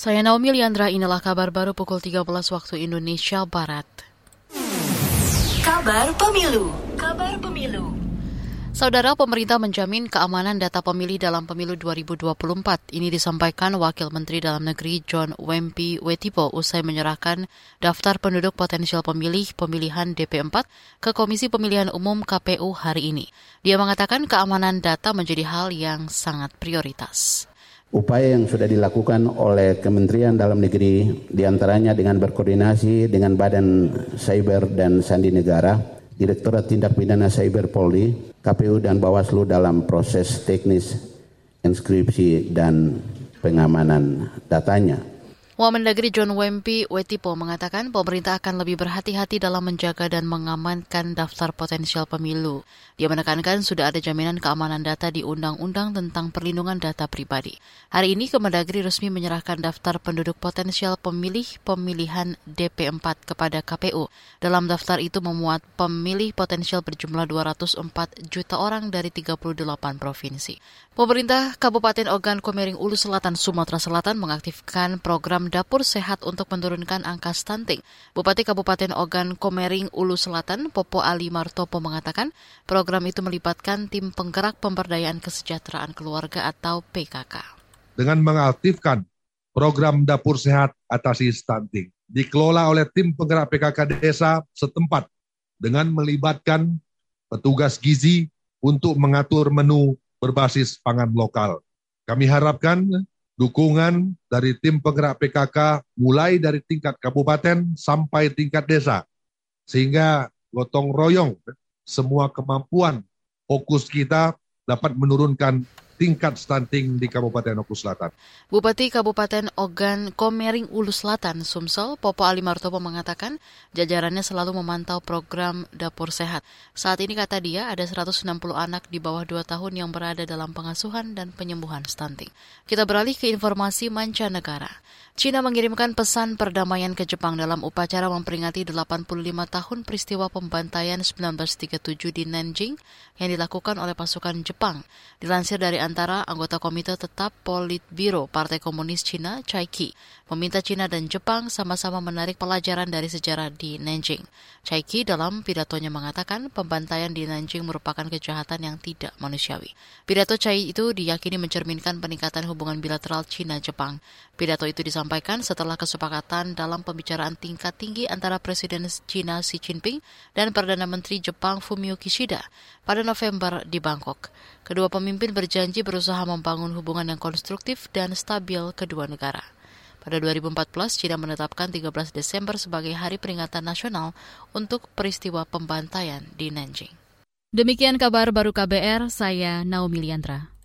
Saya Naomi Liandra, inilah kabar baru pukul 13 waktu Indonesia Barat. Kabar Pemilu Kabar Pemilu Saudara pemerintah menjamin keamanan data pemilih dalam pemilu 2024. Ini disampaikan Wakil Menteri Dalam Negeri John Wempi Wetipo usai menyerahkan daftar penduduk potensial pemilih pemilihan DP4 ke Komisi Pemilihan Umum KPU hari ini. Dia mengatakan keamanan data menjadi hal yang sangat prioritas. Upaya yang sudah dilakukan oleh Kementerian Dalam Negeri di antaranya dengan berkoordinasi dengan Badan Cyber dan Sandi Negara, Direktorat Tindak Pidana Cyber Polri, KPU dan Bawaslu dalam proses teknis inskripsi dan pengamanan datanya. Wamendagri John Wempi Wetipo mengatakan pemerintah akan lebih berhati-hati dalam menjaga dan mengamankan daftar potensial pemilu. Dia menekankan sudah ada jaminan keamanan data di Undang-Undang tentang Perlindungan Data Pribadi. Hari ini Kemendagri resmi menyerahkan daftar penduduk potensial pemilih pemilihan DP4 kepada KPU. Dalam daftar itu memuat pemilih potensial berjumlah 204 juta orang dari 38 provinsi. Pemerintah Kabupaten Ogan Komering Ulu Selatan Sumatera Selatan mengaktifkan program dapur sehat untuk menurunkan angka stunting. Bupati Kabupaten Ogan Komering Ulu Selatan, Popo Ali Martopo mengatakan program itu melibatkan tim penggerak pemberdayaan kesejahteraan keluarga atau PKK. Dengan mengaktifkan program dapur sehat atasi stunting, dikelola oleh tim penggerak PKK desa setempat dengan melibatkan petugas gizi untuk mengatur menu berbasis pangan lokal. Kami harapkan dukungan dari tim penggerak PKK mulai dari tingkat kabupaten sampai tingkat desa. Sehingga gotong royong semua kemampuan fokus kita dapat menurunkan tingkat stunting di Kabupaten Oku Selatan. Bupati Kabupaten Ogan Komering Ulu Selatan, Sumsel, Popo Ali Martopo mengatakan jajarannya selalu memantau program Dapur Sehat. Saat ini kata dia ada 160 anak di bawah 2 tahun yang berada dalam pengasuhan dan penyembuhan stunting. Kita beralih ke informasi mancanegara. China mengirimkan pesan perdamaian ke Jepang dalam upacara memperingati 85 tahun peristiwa pembantaian 1937 di Nanjing yang dilakukan oleh pasukan Jepang. Dilansir dari antara anggota Komite Tetap Politbiro Partai Komunis Cina, Chai Ki, meminta Cina dan Jepang sama-sama menarik pelajaran dari sejarah di Nanjing. Chai Ki dalam pidatonya mengatakan pembantaian di Nanjing merupakan kejahatan yang tidak manusiawi. Pidato Chai itu diyakini mencerminkan peningkatan hubungan bilateral Cina-Jepang. Pidato itu disampaikan setelah kesepakatan dalam pembicaraan tingkat tinggi antara Presiden China Xi Jinping dan Perdana Menteri Jepang Fumio Kishida pada November di Bangkok. Kedua pemimpin berjanji berusaha membangun hubungan yang konstruktif dan stabil kedua negara. Pada 2014, China menetapkan 13 Desember sebagai hari peringatan nasional untuk peristiwa pembantaian di Nanjing. Demikian kabar baru KBR, saya Naomi Liandra.